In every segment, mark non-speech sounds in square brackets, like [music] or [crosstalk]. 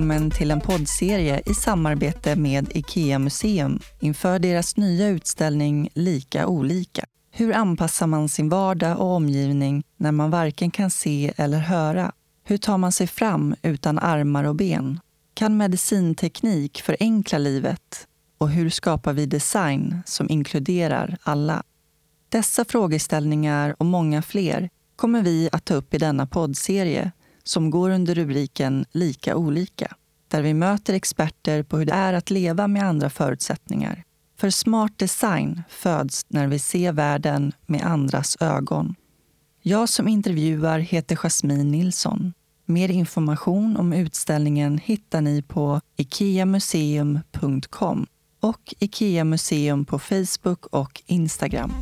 Välkommen till en poddserie i samarbete med IKEA Museum inför deras nya utställning Lika olika. Hur anpassar man sin vardag och omgivning när man varken kan se eller höra? Hur tar man sig fram utan armar och ben? Kan medicinteknik förenkla livet? Och hur skapar vi design som inkluderar alla? Dessa frågeställningar och många fler kommer vi att ta upp i denna poddserie som går under rubriken Lika olika, där vi möter experter på hur det är att leva med andra förutsättningar. För smart design föds när vi ser världen med andras ögon. Jag som intervjuar heter Jasmine Nilsson. Mer information om utställningen hittar ni på ikeamuseum.com och Ikea Museum på Facebook och Instagram.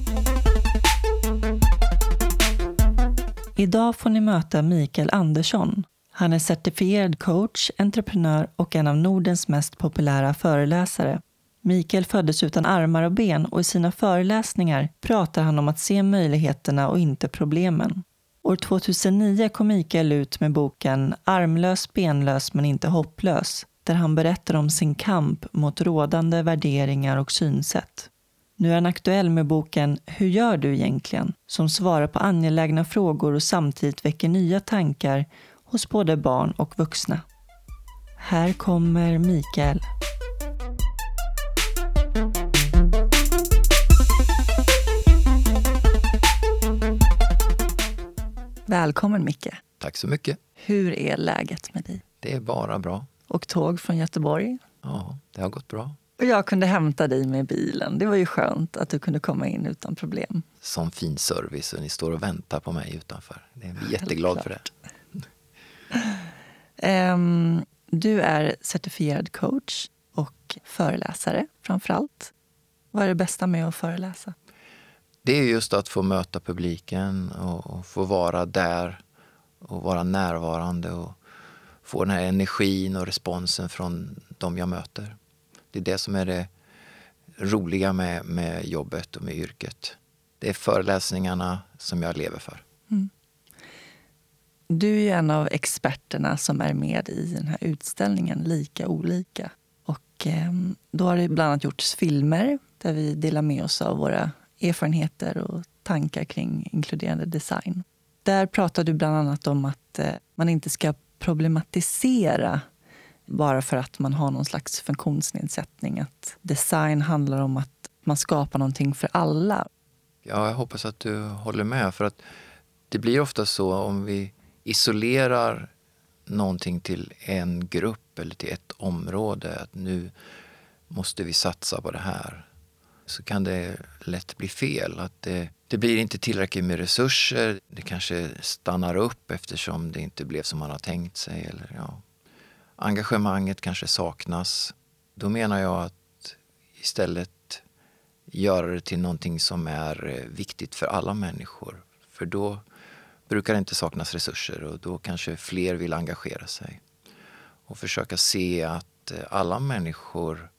Idag får ni möta Mikael Andersson. Han är certifierad coach, entreprenör och en av Nordens mest populära föreläsare. Mikael föddes utan armar och ben och i sina föreläsningar pratar han om att se möjligheterna och inte problemen. År 2009 kom Mikael ut med boken Armlös, benlös men inte hopplös där han berättar om sin kamp mot rådande värderingar och synsätt. Nu är han aktuell med boken Hur gör du egentligen? som svarar på angelägna frågor och samtidigt väcker nya tankar hos både barn och vuxna. Här kommer Mikael. Välkommen Micke. Tack så mycket. Hur är läget med dig? Det är bara bra. Och tåg från Göteborg? Ja, det har gått bra. Och jag kunde hämta dig med bilen. Det var ju skönt att du kunde komma in utan problem. Sån fin service och ni står och väntar på mig utanför. Jag är jätteglad för det. um, [laughs] du är certifierad coach och föreläsare framför allt. Vad är det bästa med att föreläsa? Det är just att få möta publiken och få vara där och vara närvarande och få den här energin och responsen från de jag möter. Det är det som är det roliga med, med jobbet och med yrket. Det är föreläsningarna som jag lever för. Mm. Du är en av experterna som är med i den här utställningen Lika olika. Och eh, då har det bland annat gjorts filmer där vi delar med oss av våra erfarenheter och tankar kring inkluderande design. Där pratar du bland annat om att eh, man inte ska problematisera bara för att man har någon slags funktionsnedsättning. Att design handlar om att man skapar någonting för alla. Ja, jag hoppas att du håller med. För att det blir ofta så om vi isolerar någonting till en grupp eller till ett område. Att nu måste vi satsa på det här. Så kan det lätt bli fel. Att det, det blir inte tillräckligt med resurser. Det kanske stannar upp eftersom det inte blev som man har tänkt sig. Eller, ja, engagemanget kanske saknas. Då menar jag att istället göra det till någonting som är eh, viktigt för alla människor. För då brukar det inte saknas resurser och då kanske fler vill engagera sig. Och försöka se att eh, alla människor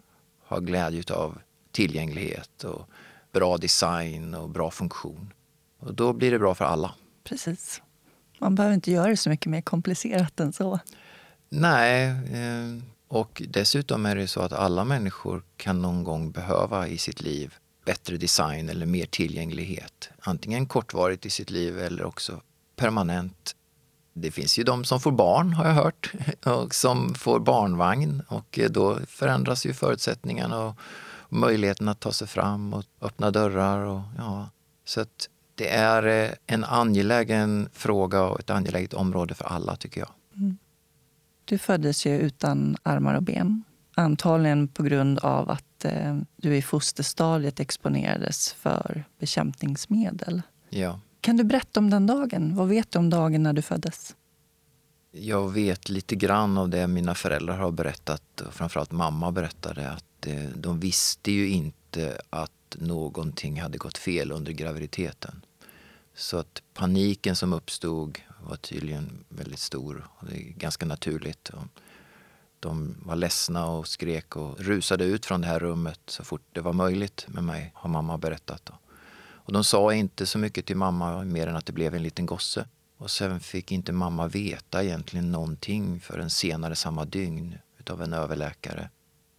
har glädje av tillgänglighet och bra design och bra funktion. Och då blir det bra för alla. Precis. Man behöver inte göra det så mycket mer komplicerat än så. Nej, eh, och dessutom är det så att alla människor kan någon gång behöva i sitt liv bättre design eller mer tillgänglighet. Antingen kortvarigt i sitt liv eller också permanent. Det finns ju de som får barn har jag hört [laughs] och som får barnvagn och eh, då förändras ju förutsättningarna och möjligheten att ta sig fram och öppna dörrar. Och, ja. Så att det är eh, en angelägen fråga och ett angeläget område för alla tycker jag. Mm. Du föddes ju utan armar och ben. Antagligen på grund av att eh, du i fosterstadiet exponerades för bekämpningsmedel. Ja. Kan du berätta om den dagen? Vad vet du om dagen när du föddes? Jag vet lite grann av det mina föräldrar har berättat. Framförallt mamma berättade att eh, de visste ju inte att någonting hade gått fel under graviditeten. Så att paniken som uppstod var tydligen väldigt stor. Och det är ganska naturligt. Och de var ledsna och skrek och rusade ut från det här rummet så fort det var möjligt med mig, har mamma berättat. Och de sa inte så mycket till mamma mer än att det blev en liten gosse. Och sen fick inte mamma veta egentligen någonting förrän senare samma dygn utav en överläkare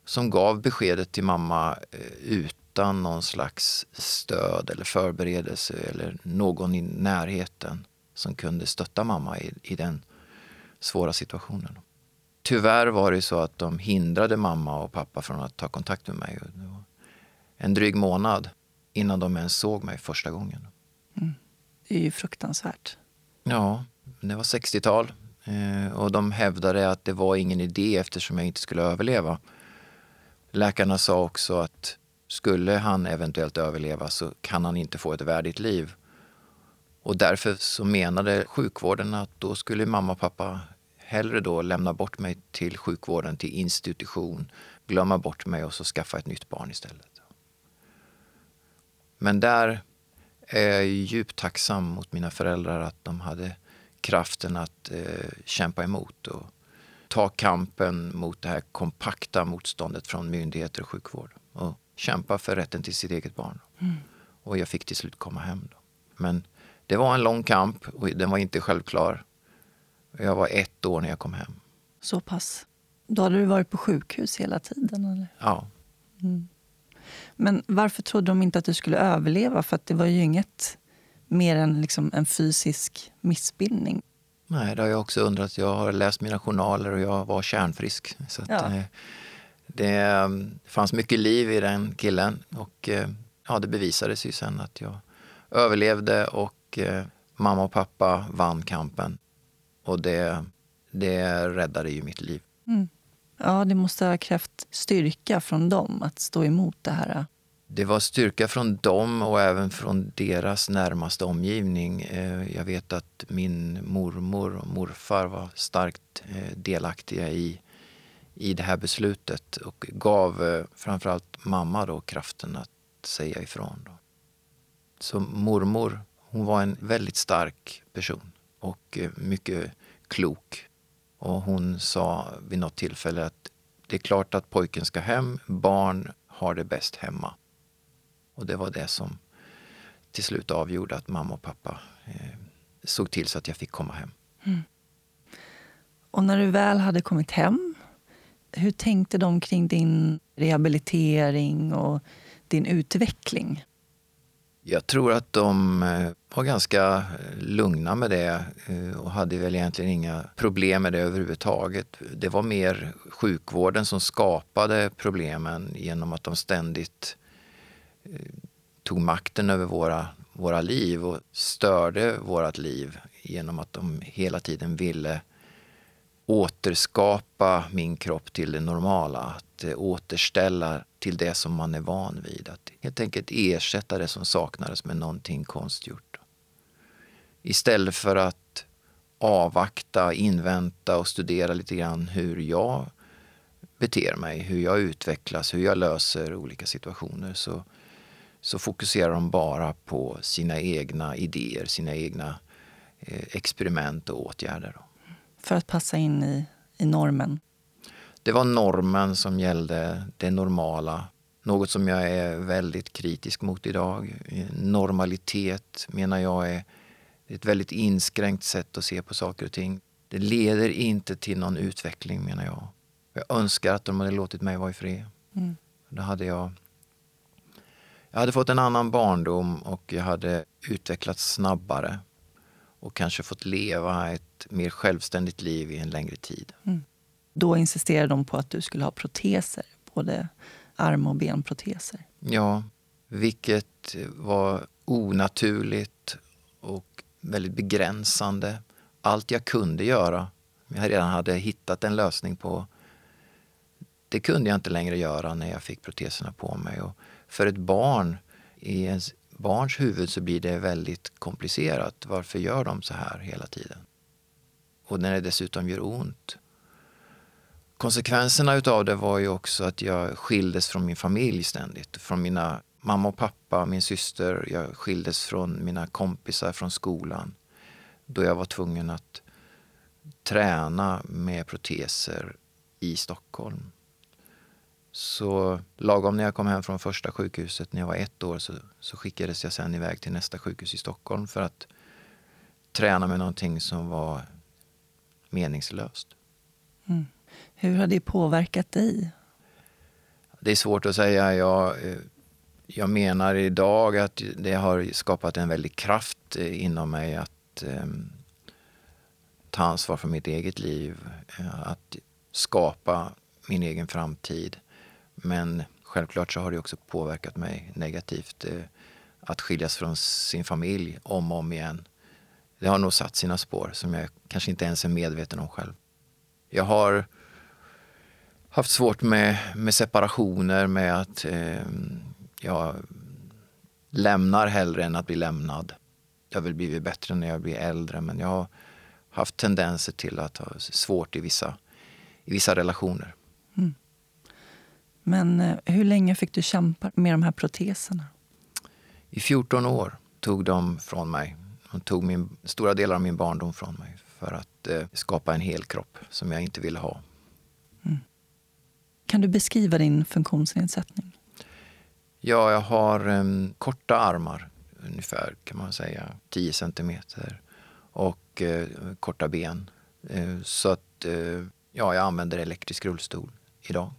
som gav beskedet till mamma eh, utan någon slags stöd eller förberedelse eller någon i närheten som kunde stötta mamma i, i den svåra situationen. Tyvärr var det så att de hindrade mamma och pappa från att ta kontakt med mig. En dryg månad innan de ens såg mig första gången. Mm. Det är ju fruktansvärt. Ja, det var 60-tal eh, och de hävdade att det var ingen idé eftersom jag inte skulle överleva. Läkarna sa också att skulle han eventuellt överleva så kan han inte få ett värdigt liv. Och därför så menade sjukvården att då skulle mamma och pappa hellre då lämna bort mig till sjukvården, till institution, glömma bort mig och så skaffa ett nytt barn istället. Men där är jag djupt tacksam mot mina föräldrar att de hade kraften att eh, kämpa emot och ta kampen mot det här kompakta motståndet från myndigheter och sjukvård och kämpa för rätten till sitt eget barn. Mm. Och jag fick till slut komma hem. Då. Men det var en lång kamp och den var inte självklar. Jag var ett år när jag kom hem. Så pass. Då hade du varit på sjukhus hela tiden? Eller? Ja. Mm. Men varför trodde de inte att du skulle överleva? För det var ju inget mer än liksom en fysisk missbildning. Nej, det har jag också undrat. Jag har läst mina journaler och jag var kärnfrisk. Så ja. eh, det mm, fanns mycket liv i den killen och eh, ja, det bevisades ju sen att jag överlevde och eh, mamma och pappa vann kampen. Och det, det räddade ju mitt liv. Mm. Ja, det måste ha krävt styrka från dem att stå emot det här. Det var styrka från dem och även från deras närmaste omgivning. Eh, jag vet att min mormor och morfar var starkt eh, delaktiga i, i det här beslutet och gav eh, framförallt mamma då kraften att säga ifrån. Då. Så mormor, hon var en väldigt stark person och eh, mycket klok. Och hon sa vid något tillfälle att det är klart att pojken ska hem, barn har det bäst hemma. Och det var det som till slut avgjorde att mamma och pappa eh, såg till så att jag fick komma hem. Mm. Och när du väl hade kommit hem, hur tänkte de kring din rehabilitering och din utveckling? Jag tror att de eh, var ganska eh, lugna med det eh, och hade väl egentligen inga problem med det överhuvudtaget. Det var mer sjukvården som skapade problemen genom att de ständigt tog makten över våra, våra liv och störde vårt liv genom att de hela tiden ville återskapa min kropp till det normala. Att eh, återställa till det som man är van vid. Att helt enkelt ersätta det som saknades med någonting konstgjort. Istället för att avvakta, invänta och studera lite grann hur jag beter mig, hur jag utvecklas, hur jag löser olika situationer så, så fokuserar de bara på sina egna idéer, sina egna eh, experiment och åtgärder. För att passa in i, i normen? Det var normen som gällde, det normala. Något som jag är väldigt kritisk mot idag. Normalitet menar jag är ett väldigt inskränkt sätt att se på saker och ting. Det leder inte till någon utveckling menar jag. Jag önskar att de hade låtit mig vara i fred. Mm. Då hade jag jag hade fått en annan barndom och jag hade utvecklats snabbare och kanske fått leva ett mer självständigt liv i en längre tid. Mm. Då insisterade de på att du skulle ha proteser, både arm och benproteser. Ja, vilket var onaturligt och väldigt begränsande. Allt jag kunde göra, jag redan hade hittat en lösning på, det kunde jag inte längre göra när jag fick proteserna på mig. Och för ett barn, i ens barns huvud så blir det väldigt komplicerat. Varför gör de så här hela tiden? Och när det dessutom gör ont. Konsekvenserna utav det var ju också att jag skildes från min familj ständigt. Från mina mamma och pappa, min syster. Jag skildes från mina kompisar från skolan. Då jag var tvungen att träna med proteser i Stockholm. Så lagom när jag kom hem från första sjukhuset när jag var ett år så, så skickades jag sen iväg till nästa sjukhus i Stockholm för att träna med någonting som var meningslöst. Mm. Hur har det påverkat dig? Det är svårt att säga. Jag, eh, jag menar idag att det har skapat en väldig kraft eh, inom mig att eh, ta ansvar för mitt eget liv, eh, att skapa min egen framtid. Men självklart så har det också påverkat mig negativt. Eh, att skiljas från sin familj om och om igen. Det har nog satt sina spår som jag kanske inte ens är medveten om själv. Jag har haft svårt med, med separationer, med att eh, jag lämnar hellre än att bli lämnad. Jag har väl blivit bättre när jag blir äldre men jag har haft tendenser till att ha svårt i vissa, i vissa relationer. Men eh, hur länge fick du kämpa med de här proteserna? I 14 år tog de från mig. De tog min, stora delar av min barndom från mig för att eh, skapa en hel kropp som jag inte ville ha. Mm. Kan du beskriva din funktionsnedsättning? Ja, jag har um, korta armar, ungefär kan man säga 10 centimeter och uh, korta ben. Uh, så att uh, ja, jag använder elektrisk rullstol idag.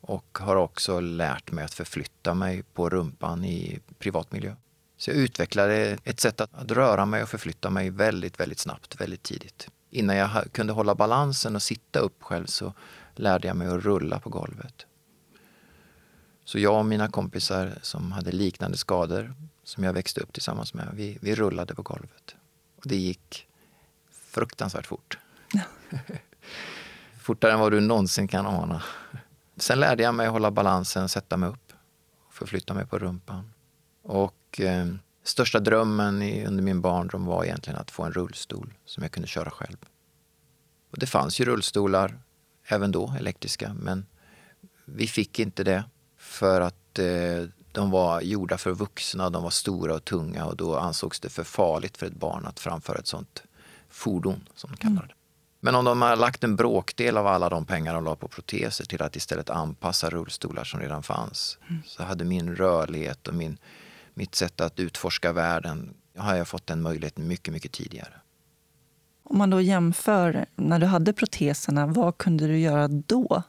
Och har också lärt mig att förflytta mig på rumpan i privat miljö. Så jag utvecklade ett sätt att röra mig och förflytta mig väldigt, väldigt snabbt, väldigt tidigt. Innan jag kunde hålla balansen och sitta upp själv så lärde jag mig att rulla på golvet. Så jag och mina kompisar som hade liknande skador som jag växte upp tillsammans med, vi, vi rullade på golvet. Och det gick fruktansvärt fort. [laughs] Fortare än vad du någonsin kan ana. Sen lärde jag mig att hålla balansen, sätta mig upp förflytta mig på rumpan. Och eh, största drömmen i, under min barndom var egentligen att få en rullstol som jag kunde köra själv. Och det fanns ju rullstolar även då, elektriska, men vi fick inte det för att eh, de var gjorda för vuxna, de var stora och tunga och då ansågs det för farligt för ett barn att framföra ett sånt fordon, som de kallar mm. Men om de har lagt en bråkdel av alla de pengar de la på proteser till att istället anpassa rullstolar som redan fanns mm. så hade min rörlighet och min, mitt sätt att utforska världen har jag fått den möjligheten mycket, mycket tidigare. Om man då jämför när du hade proteserna, vad kunde du göra då?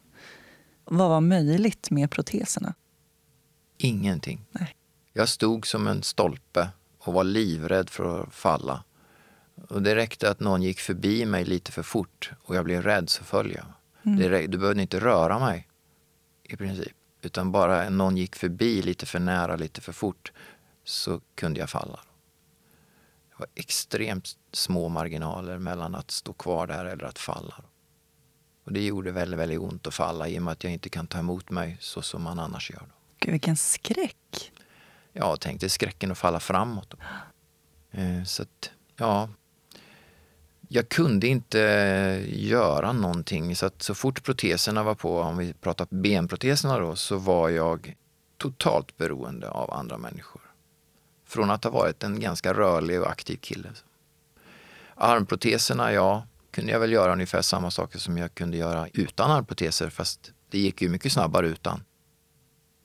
Vad var möjligt med proteserna? Ingenting. Nej. Jag stod som en stolpe och var livrädd för att falla. Och det räckte att någon gick förbi mig lite för fort och jag blev rädd så föll jag. Mm. Du behövde inte röra mig i princip. Utan bara någon gick förbi lite för nära, lite för fort så kunde jag falla. Det var extremt små marginaler mellan att stå kvar där eller att falla. Och det gjorde väldigt, väldigt ont att falla i och med att jag inte kan ta emot mig så som man annars gör. Gud, vilken skräck! Ja, tänk dig skräcken att falla framåt. Eh, så att, ja, jag kunde inte eh, göra någonting. Så att så fort proteserna var på, om vi pratar benproteserna då, så var jag totalt beroende av andra människor. Från att ha varit en ganska rörlig och aktiv kille. Armproteserna, ja, kunde jag väl göra ungefär samma saker som jag kunde göra utan armproteser, fast det gick ju mycket snabbare utan.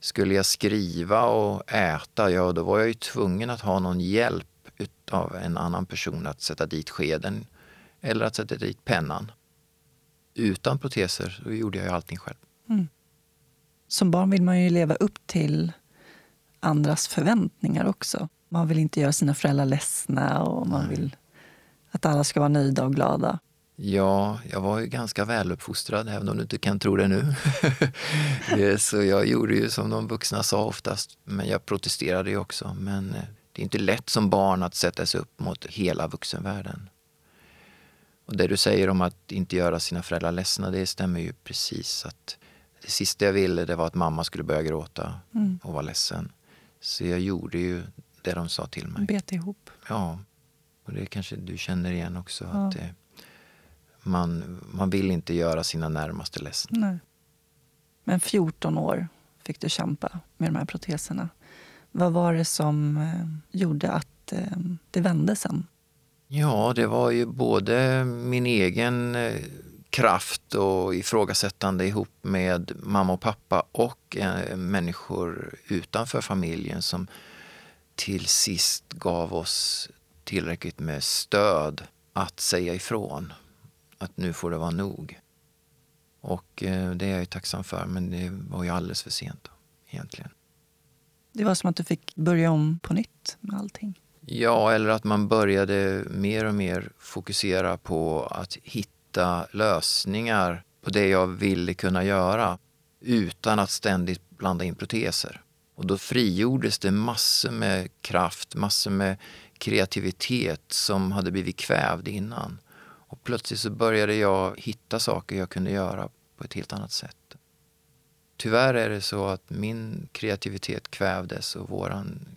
Skulle jag skriva och äta, ja då var jag ju tvungen att ha någon hjälp av en annan person att sätta dit skeden eller att sätta dit pennan. Utan proteser så gjorde jag ju allting själv. Mm. Som barn vill man ju leva upp till andras förväntningar också. Man vill inte göra sina föräldrar ledsna och man Nej. vill att alla ska vara nöjda och glada. Ja, jag var ju ganska väluppfostrad, även om du inte kan tro det nu. [laughs] så jag gjorde ju som de vuxna sa oftast, men jag protesterade ju också. Men eh, det är inte lätt som barn att sätta sig upp mot hela vuxenvärlden. Och det du säger om att inte göra sina föräldrar ledsna, det stämmer ju precis. Att det sista jag ville det var att mamma skulle börja gråta mm. och vara ledsen. Så jag gjorde ju det de sa till mig. Bet ihop. Ja. Och det kanske du känner igen också. Ja. Att det, man, man vill inte göra sina närmaste ledsna. Nej. Men 14 år fick du kämpa med de här proteserna. Vad var det som eh, gjorde att eh, det vände sen? Ja, det var ju både min egen eh, kraft och ifrågasättande ihop med mamma och pappa och eh, människor utanför familjen som till sist gav oss tillräckligt med stöd att säga ifrån. Att nu får det vara nog. Och eh, det är jag ju tacksam för, men det var ju alldeles för sent då, egentligen. Det var som att du fick börja om på nytt med allting. Ja, eller att man började mer och mer fokusera på att hitta lösningar på det jag ville kunna göra utan att ständigt blanda in proteser. Och då frigjordes det massor med kraft, massor med kreativitet som hade blivit kvävd innan. Och plötsligt så började jag hitta saker jag kunde göra på ett helt annat sätt. Tyvärr är det så att min kreativitet kvävdes och våran,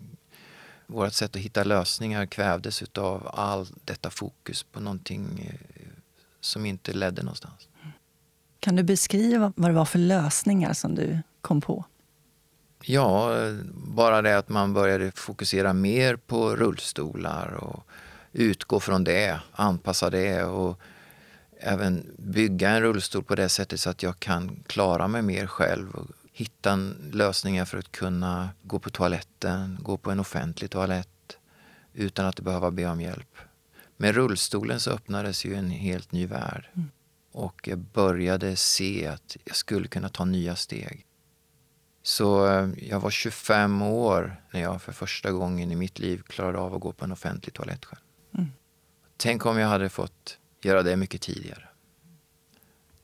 vårt sätt att hitta lösningar kvävdes av all detta fokus på någonting eh, som inte ledde någonstans. Kan du beskriva vad det var för lösningar som du kom på? Ja, bara det att man började fokusera mer på rullstolar och utgå från det, anpassa det och även bygga en rullstol på det sättet så att jag kan klara mig mer själv och hitta lösningar för att kunna gå på toaletten, gå på en offentlig toalett utan att behöva be om hjälp. Med rullstolen så öppnades ju en helt ny värld. Mm. Och jag började se att jag skulle kunna ta nya steg. Så eh, jag var 25 år när jag för första gången i mitt liv klarade av att gå på en offentlig toalett själv. Mm. Tänk om jag hade fått göra det mycket tidigare.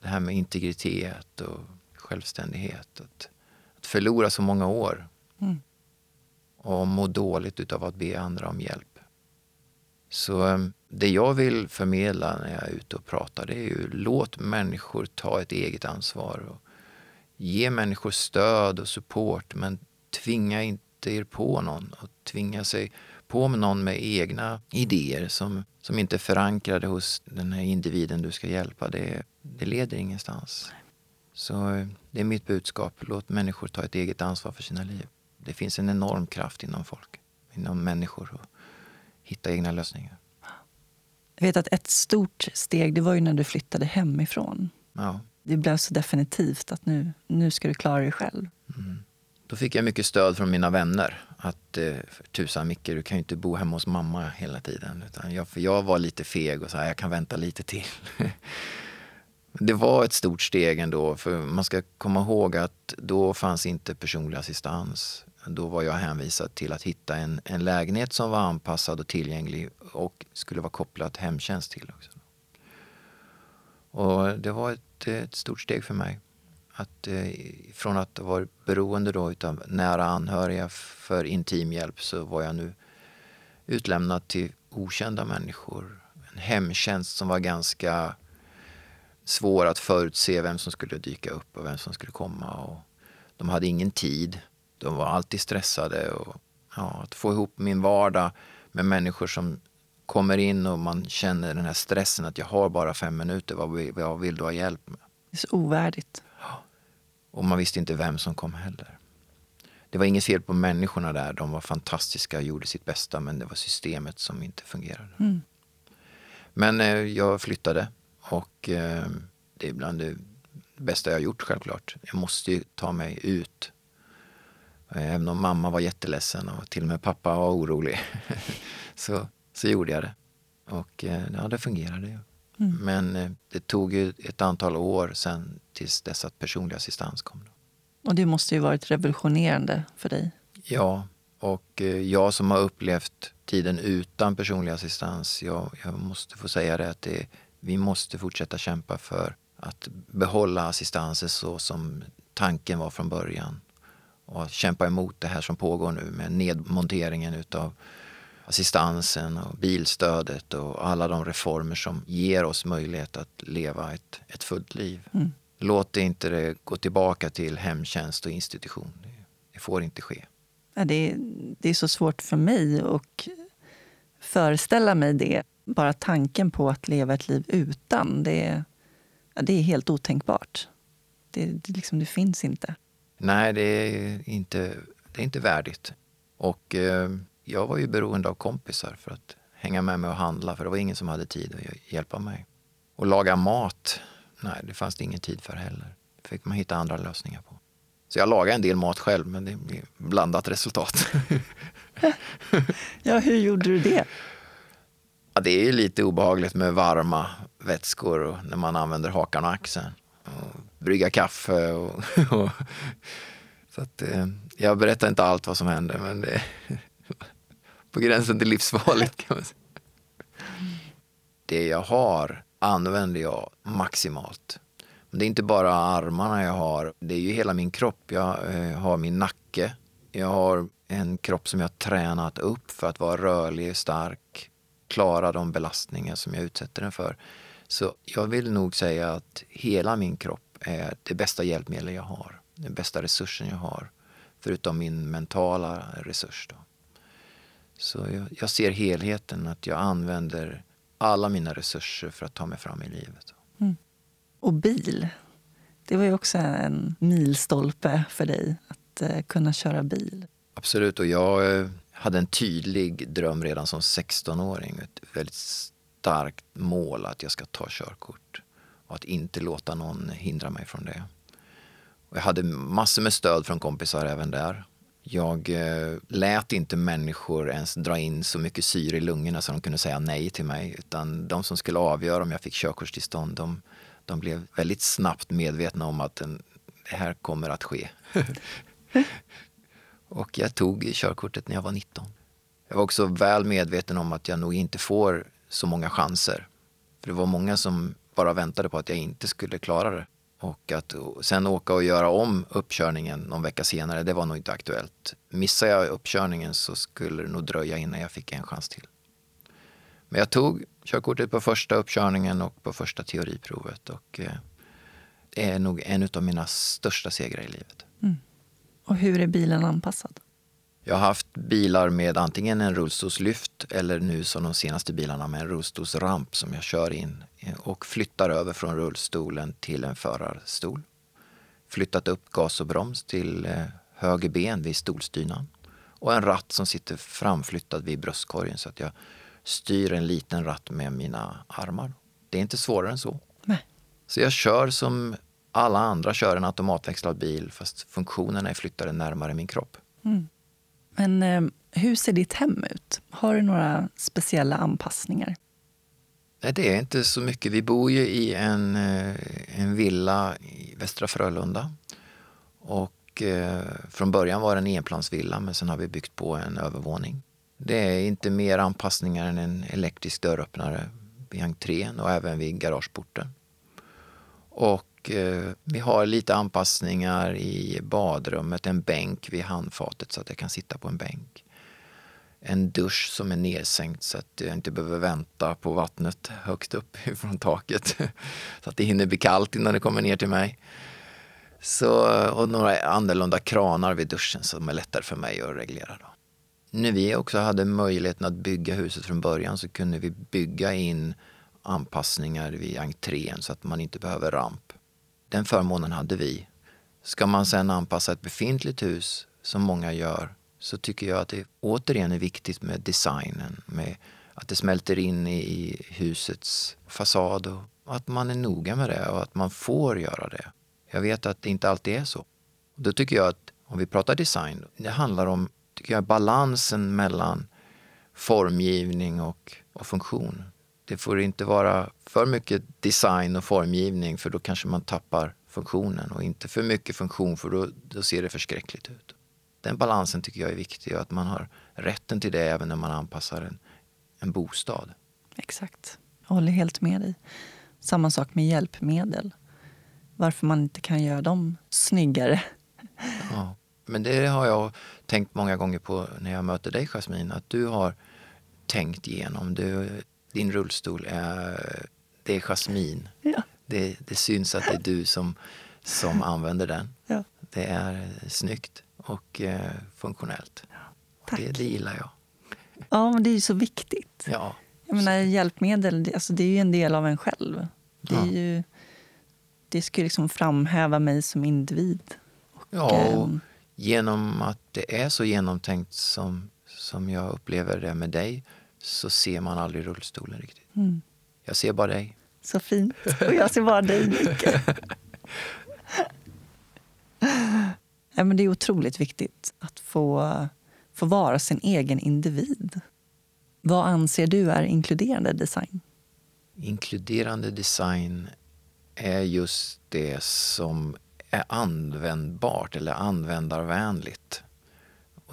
Det här med integritet och självständighet. Att, att förlora så många år. Mm. Och må dåligt utav att be andra om hjälp. Så eh, det jag vill förmedla när jag är ute och pratar det är ju låt människor ta ett eget ansvar. Och ge människor stöd och support men tvinga inte er på någon. Och tvinga sig på med någon med egna idéer som, som inte är förankrade hos den här individen du ska hjälpa. Det, det leder ingenstans. Så eh, det är mitt budskap. Låt människor ta ett eget ansvar för sina liv. Det finns en enorm kraft inom folk, inom människor att hitta egna lösningar. Jag vet att ett stort steg det var ju när du flyttade hemifrån. Ja. Det blev så definitivt att nu, nu ska du klara dig själv. Mm. Då fick jag mycket stöd från mina vänner. Att eh, tusan Micke, du kan ju inte bo hemma hos mamma hela tiden. Utan jag, för jag var lite feg och sa jag kan vänta lite till. [laughs] det var ett stort steg ändå. För man ska komma ihåg att då fanns inte personlig assistans. Då var jag hänvisad till att hitta en, en lägenhet som var anpassad och tillgänglig och skulle vara kopplat hemtjänst till också. Och det var ett, ett stort steg för mig. Att, eh, från att ha varit beroende då utav nära anhöriga för intimhjälp så var jag nu utlämnad till okända människor. En hemtjänst som var ganska svår att förutse vem som skulle dyka upp och vem som skulle komma. Och de hade ingen tid. De var alltid stressade. Och, ja, att få ihop min vardag med människor som kommer in och man känner den här stressen att jag har bara fem minuter, vad vill, vad vill du ha hjälp med? Det är så ovärdigt. Och man visste inte vem som kom heller. Det var inget fel på människorna där. De var fantastiska och gjorde sitt bästa men det var systemet som inte fungerade. Mm. Men eh, jag flyttade och eh, det är bland det bästa jag har gjort självklart. Jag måste ju ta mig ut. Även om mamma var jätteledsen och till och med pappa var orolig [laughs] så, så gjorde jag det. Och eh, ja, det fungerade ju. Mm. Men eh, det tog ju ett antal år sen tills dess att personlig assistans kom. Och det måste ju varit revolutionerande för dig. Ja, och eh, jag som har upplevt tiden utan personlig assistans, jag, jag måste få säga det att det, vi måste fortsätta kämpa för att behålla assistansen så som tanken var från början. Och kämpa emot det här som pågår nu med nedmonteringen utav assistansen och bilstödet och alla de reformer som ger oss möjlighet att leva ett, ett fullt liv. Mm. Låt inte det gå tillbaka till hemtjänst och institution. Det, får inte ske. Ja, det, är, det är så svårt för mig att föreställa mig det. Bara tanken på att leva ett liv utan, det, det är helt otänkbart. Det, det, liksom, det finns inte. Nej, det är inte, det är inte värdigt. Och eh, jag var ju beroende av kompisar för att hänga med mig och handla för det var ingen som hade tid att hjälpa mig. Och laga mat, nej det fanns det ingen tid för heller. Det fick man hitta andra lösningar på. Så jag lagade en del mat själv men det blev blandat resultat. [laughs] ja, hur gjorde du det? Ja, det är ju lite obehagligt med varma vätskor och när man använder hakan och axeln. Och brygga kaffe och, [laughs] och så att, eh, jag berättar inte allt vad som händer men det är på gränsen till livsfarligt kan man säga. Det jag har använder jag maximalt. Men det är inte bara armarna jag har, det är ju hela min kropp. Jag eh, har min nacke. Jag har en kropp som jag har tränat upp för att vara rörlig, och stark, klara de belastningar som jag utsätter den för. Så jag vill nog säga att hela min kropp är det bästa hjälpmedel jag har. Den bästa resursen jag har. Förutom min mentala resurs. Då. Så jag, jag ser helheten, att jag använder alla mina resurser för att ta mig fram i livet. Mm. Och bil, det var ju också en milstolpe för dig att uh, kunna köra bil. Absolut, och jag uh, hade en tydlig dröm redan som 16-åring. Ett väldigt starkt mål att jag ska ta körkort och att inte låta någon hindra mig från det. Och jag hade massor med stöd från kompisar även där. Jag eh, lät inte människor ens dra in så mycket syre i lungorna så de kunde säga nej till mig. Utan de som skulle avgöra om jag fick körkortstillstånd, de, de blev väldigt snabbt medvetna om att den, det här kommer att ske. [laughs] och jag tog körkortet när jag var 19. Jag var också väl medveten om att jag nog inte får så många chanser. För det var många som bara väntade på att jag inte skulle klara det. Och att sen åka och göra om uppkörningen någon vecka senare, det var nog inte aktuellt. Missade jag uppkörningen så skulle det nog dröja innan jag fick en chans till. Men jag tog körkortet på första uppkörningen och på första teoriprovet. Och det är nog en av mina största segrar i livet. Mm. Och hur är bilen anpassad? Jag har haft bilar med antingen en rullstolslyft eller nu som de senaste bilarna med en rullstolsramp som jag kör in och flyttar över från rullstolen till en förarstol. Flyttat upp gas och broms till eh, höger ben vid stolstynan och en ratt som sitter framflyttad vid bröstkorgen så att jag styr en liten ratt med mina armar. Det är inte svårare än så. Nej. Så jag kör som alla andra kör en automatväxlad bil fast funktionerna är flyttade närmare min kropp. Mm. Men eh, hur ser ditt hem ut? Har du några speciella anpassningar? Nej, det är inte så mycket. Vi bor ju i en, eh, en villa i Västra Frölunda. Och eh, från början var det en enplansvilla men sen har vi byggt på en övervåning. Det är inte mer anpassningar än en elektrisk dörröppnare vid entrén och även vid garageporten. Och eh, vi har lite anpassningar i badrummet, en bänk vid handfatet så att jag kan sitta på en bänk en dusch som är nedsänkt så att jag inte behöver vänta på vattnet högt upp [laughs] från taket. Så att det hinner bli kallt innan det kommer ner till mig. Så, och några annorlunda kranar vid duschen som är lättare för mig att reglera. Då. När vi också hade möjligheten att bygga huset från början så kunde vi bygga in anpassningar vid entrén så att man inte behöver ramp. Den förmånen hade vi. Ska man sen anpassa ett befintligt hus, som många gör, så tycker jag att det återigen är viktigt med designen. Med att det smälter in i husets fasad och att man är noga med det och att man får göra det. Jag vet att det inte alltid är så. Då tycker jag att om vi pratar design, det handlar om tycker jag, balansen mellan formgivning och, och funktion. Det får inte vara för mycket design och formgivning för då kanske man tappar funktionen och inte för mycket funktion för då, då ser det förskräckligt ut den balansen tycker jag är viktig och att man har rätten till det även när man anpassar en, en bostad. Exakt. Jag håller helt med dig. Samma sak med hjälpmedel. Varför man inte kan göra dem snyggare. Ja, men det har jag tänkt många gånger på när jag möter dig Jasmin, att du har tänkt igenom. Du, din rullstol är, det är Jasmin. Ja. Det, det syns att det är du som, som använder den. Ja. Det är snyggt och eh, funktionellt. Tack. Det, det gillar jag. Ja, men det är ju så viktigt. Ja. Jag menar, hjälpmedel det, alltså, det är ju en del av en själv. Det, är ja. ju, det ska liksom framhäva mig som individ. Och, ja, och ähm, genom att det är så genomtänkt som, som jag upplever det med dig så ser man aldrig rullstolen riktigt. Mm. Jag ser bara dig. Så fint. Och jag ser bara dig, Micke. [laughs] Ja, men det är otroligt viktigt att få, få vara sin egen individ. Vad anser du är inkluderande design? Inkluderande design är just det som är användbart eller användarvänligt.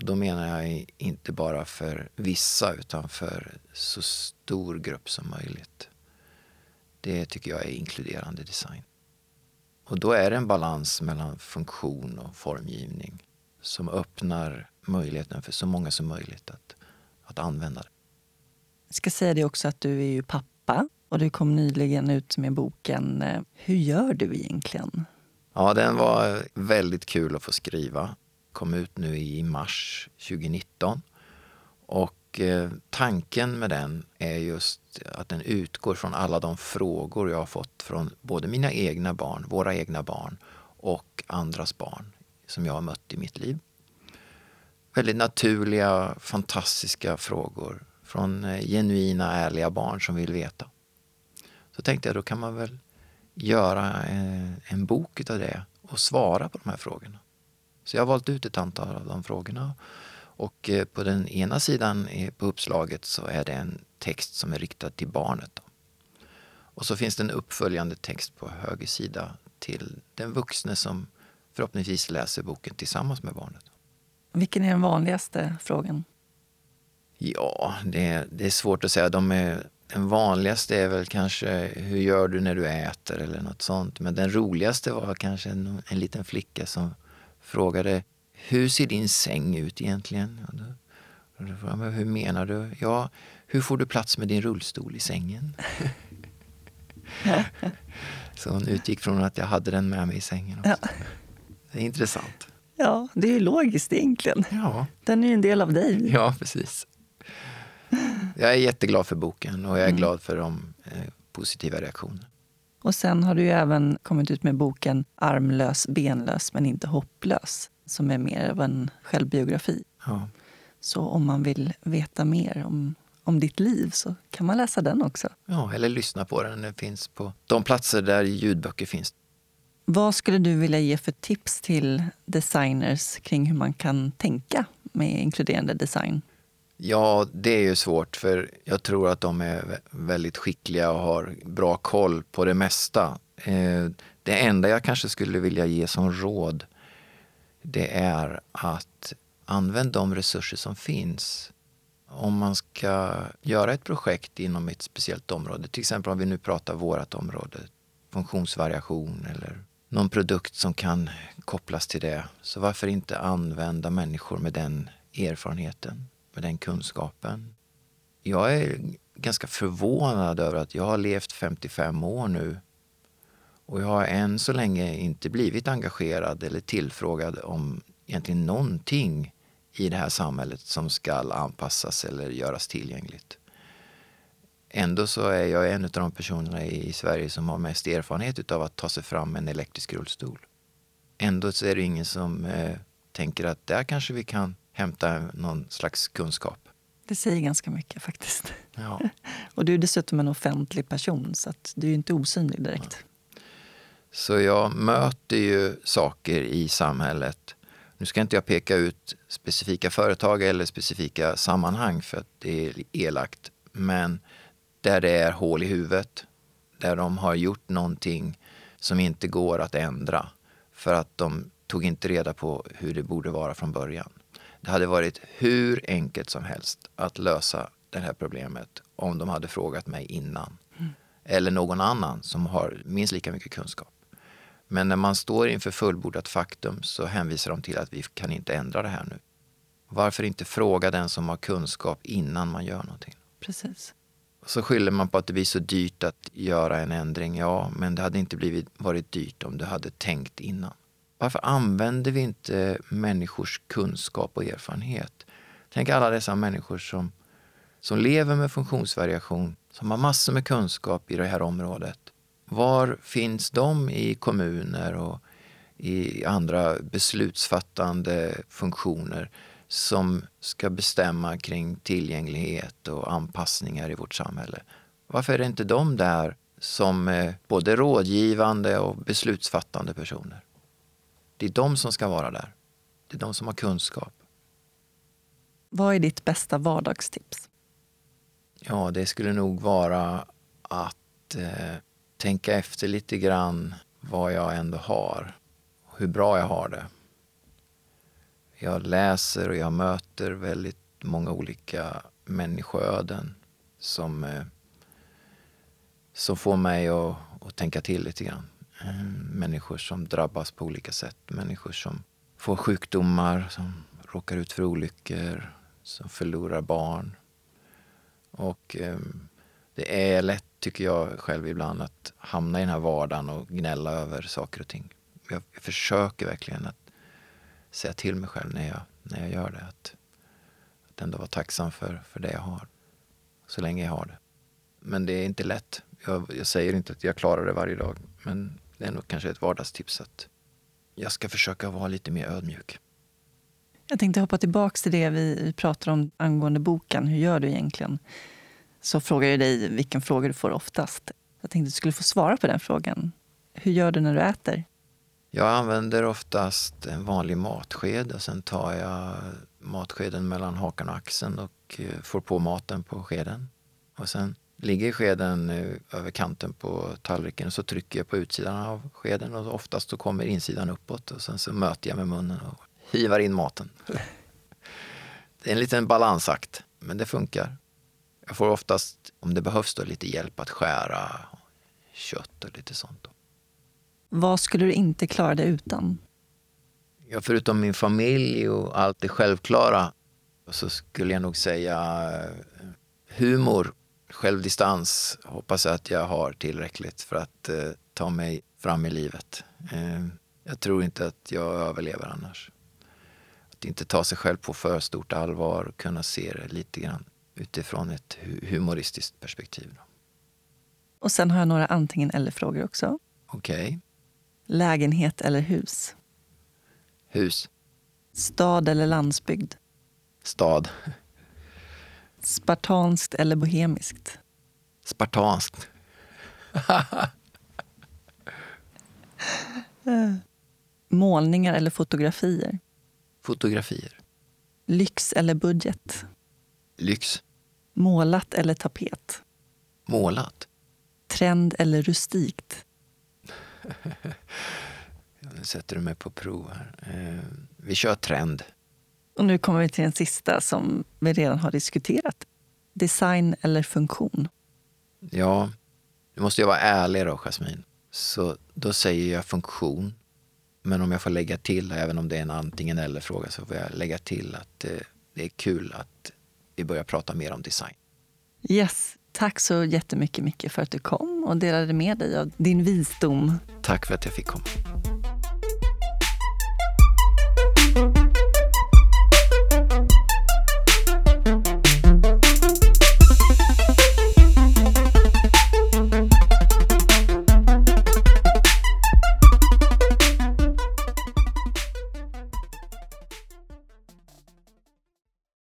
Och då menar jag inte bara för vissa utan för så stor grupp som möjligt. Det tycker jag är inkluderande design. Och då är det en balans mellan funktion och formgivning som öppnar möjligheten för så många som möjligt att, att använda det. Jag ska säga det också att du är ju pappa och du kom nyligen ut med boken eh, Hur gör du egentligen? Ja, den var väldigt kul att få skriva. Kom ut nu i mars 2019. Och eh, tanken med den är just att den utgår från alla de frågor jag har fått från både mina egna barn, våra egna barn och andras barn som jag har mött i mitt liv. Väldigt naturliga, fantastiska frågor från eh, genuina, ärliga barn som vill veta. Så tänkte jag, då kan man väl göra eh, en bok av det och svara på de här frågorna. Så jag har valt ut ett antal av de frågorna. Och eh, på den ena sidan på uppslaget så är det en text som är riktad till barnet. Och så finns det en uppföljande text på höger sida till den vuxne som förhoppningsvis läser boken tillsammans med barnet. Vilken är den vanligaste frågan? Ja, det, det är svårt att säga. De är, den vanligaste är väl kanske hur gör du när du äter eller något sånt. Men den roligaste var kanske en, en liten flicka som frågade hur ser din säng ut egentligen? Och då, och då frågade hur menar du? Ja, hur får du plats med din rullstol i sängen? [laughs] Så hon utgick från att jag hade den med mig i sängen också. Ja. Det är intressant. Ja, det är ju logiskt egentligen. Ja. Den är ju en del av dig. Ja, precis. Jag är jätteglad för boken och jag är mm. glad för de eh, positiva reaktionerna. Och sen har du ju även kommit ut med boken Armlös, benlös men inte hopplös som är mer av en självbiografi. Ja. Så om man vill veta mer om, om ditt liv så kan man läsa den också. Ja, eller lyssna på den. Den finns på de platser där ljudböcker finns. Vad skulle du vilja ge för tips till designers kring hur man kan tänka med inkluderande design? Ja, det är ju svårt för jag tror att de är väldigt skickliga och har bra koll på det mesta. Eh, det enda jag kanske skulle vilja ge som råd det är att använda de resurser som finns. Om man ska göra ett projekt inom ett speciellt område, till exempel om vi nu pratar vårt område, funktionsvariation eller någon produkt som kan kopplas till det. Så varför inte använda människor med den erfarenheten, med den kunskapen? Jag är ganska förvånad över att jag har levt 55 år nu och jag har än så länge inte blivit engagerad eller tillfrågad om egentligen någonting i det här samhället som ska anpassas eller göras tillgängligt. Ändå så är jag en av de personerna i Sverige som har mest erfarenhet av att ta sig fram med en elektrisk rullstol. Ändå så är det ingen som eh, tänker att där kanske vi kan hämta någon slags kunskap. Det säger ganska mycket faktiskt. Ja. [laughs] Och du är dessutom en offentlig person så att du är inte osynlig direkt. Ja. Så jag möter ju saker i samhället. Nu ska inte jag peka ut specifika företag eller specifika sammanhang för att det är elakt. Men där det är hål i huvudet, där de har gjort någonting som inte går att ändra för att de tog inte reda på hur det borde vara från början. Det hade varit hur enkelt som helst att lösa det här problemet om de hade frågat mig innan. Mm. Eller någon annan som har minst lika mycket kunskap. Men när man står inför fullbordat faktum så hänvisar de till att vi kan inte ändra det här nu. Varför inte fråga den som har kunskap innan man gör någonting? Precis. Så skyller man på att det blir så dyrt att göra en ändring. Ja, men det hade inte blivit, varit dyrt om du hade tänkt innan. Varför använder vi inte människors kunskap och erfarenhet? Tänk alla dessa människor som, som lever med funktionsvariation, som har massor med kunskap i det här området var finns de i kommuner och i andra beslutsfattande funktioner som ska bestämma kring tillgänglighet och anpassningar i vårt samhälle? Varför är det inte de där som både rådgivande och beslutsfattande personer? Det är de som ska vara där. Det är de som har kunskap. Vad är ditt bästa vardagstips? Ja, det skulle nog vara att eh, tänka efter lite grann vad jag ändå har. Hur bra jag har det. Jag läser och jag möter väldigt många olika människoöden som, eh, som får mig att, att tänka till lite grann. Eh, människor som drabbas på olika sätt. Människor som får sjukdomar, som råkar ut för olyckor, som förlorar barn. Och eh, det är lätt, tycker jag själv ibland, att hamna i den här vardagen och gnälla över saker och ting. Jag, jag försöker verkligen att säga till mig själv när jag, när jag gör det. Att, att ändå vara tacksam för, för det jag har. Så länge jag har det. Men det är inte lätt. Jag, jag säger inte att jag klarar det varje dag. Men det är nog kanske ett vardagstips att jag ska försöka vara lite mer ödmjuk. Jag tänkte hoppa tillbaka till det vi pratar om angående boken. Hur gör du egentligen? Så frågar jag dig vilken fråga du får oftast. Jag tänkte att du skulle få svara på den frågan. Hur gör du när du äter? Jag använder oftast en vanlig matsked och sen tar jag matskeden mellan hakan och axeln och eh, får på maten på skeden. Och sen ligger skeden över kanten på tallriken och så trycker jag på utsidan av skeden och oftast så kommer insidan uppåt och sen så möter jag med munnen och hivar in maten. Det är en liten balansakt, men det funkar. Jag får oftast, om det behövs, då, lite hjälp att skära kött och lite sånt. Vad skulle du inte klara dig utan? Ja, förutom min familj och allt det självklara så skulle jag nog säga eh, humor, självdistans hoppas jag att jag har tillräckligt för att eh, ta mig fram i livet. Eh, jag tror inte att jag överlever annars. Att inte ta sig själv på för stort allvar och kunna se det lite grann utifrån ett humoristiskt perspektiv. Och sen har jag några antingen eller-frågor också. Okej. Okay. Lägenhet eller hus? Hus. Stad eller landsbygd? Stad. Spartanskt eller bohemiskt? Spartanskt. [laughs] Målningar eller fotografier? Fotografier. Lyx eller budget? Lyx. Målat eller tapet? Målat. Trend eller rustikt? [laughs] nu sätter du mig på prov här. Eh, vi kör trend. Och nu kommer vi till den sista som vi redan har diskuterat. Design eller funktion? Ja, nu måste jag vara ärlig då, Jasmin. Så då säger jag funktion. Men om jag får lägga till, även om det är en antingen eller-fråga, så får jag lägga till att eh, det är kul att vi börjar prata mer om design. Yes. Tack så jättemycket Micke för att du kom och delade med dig av din visdom. Tack för att jag fick komma.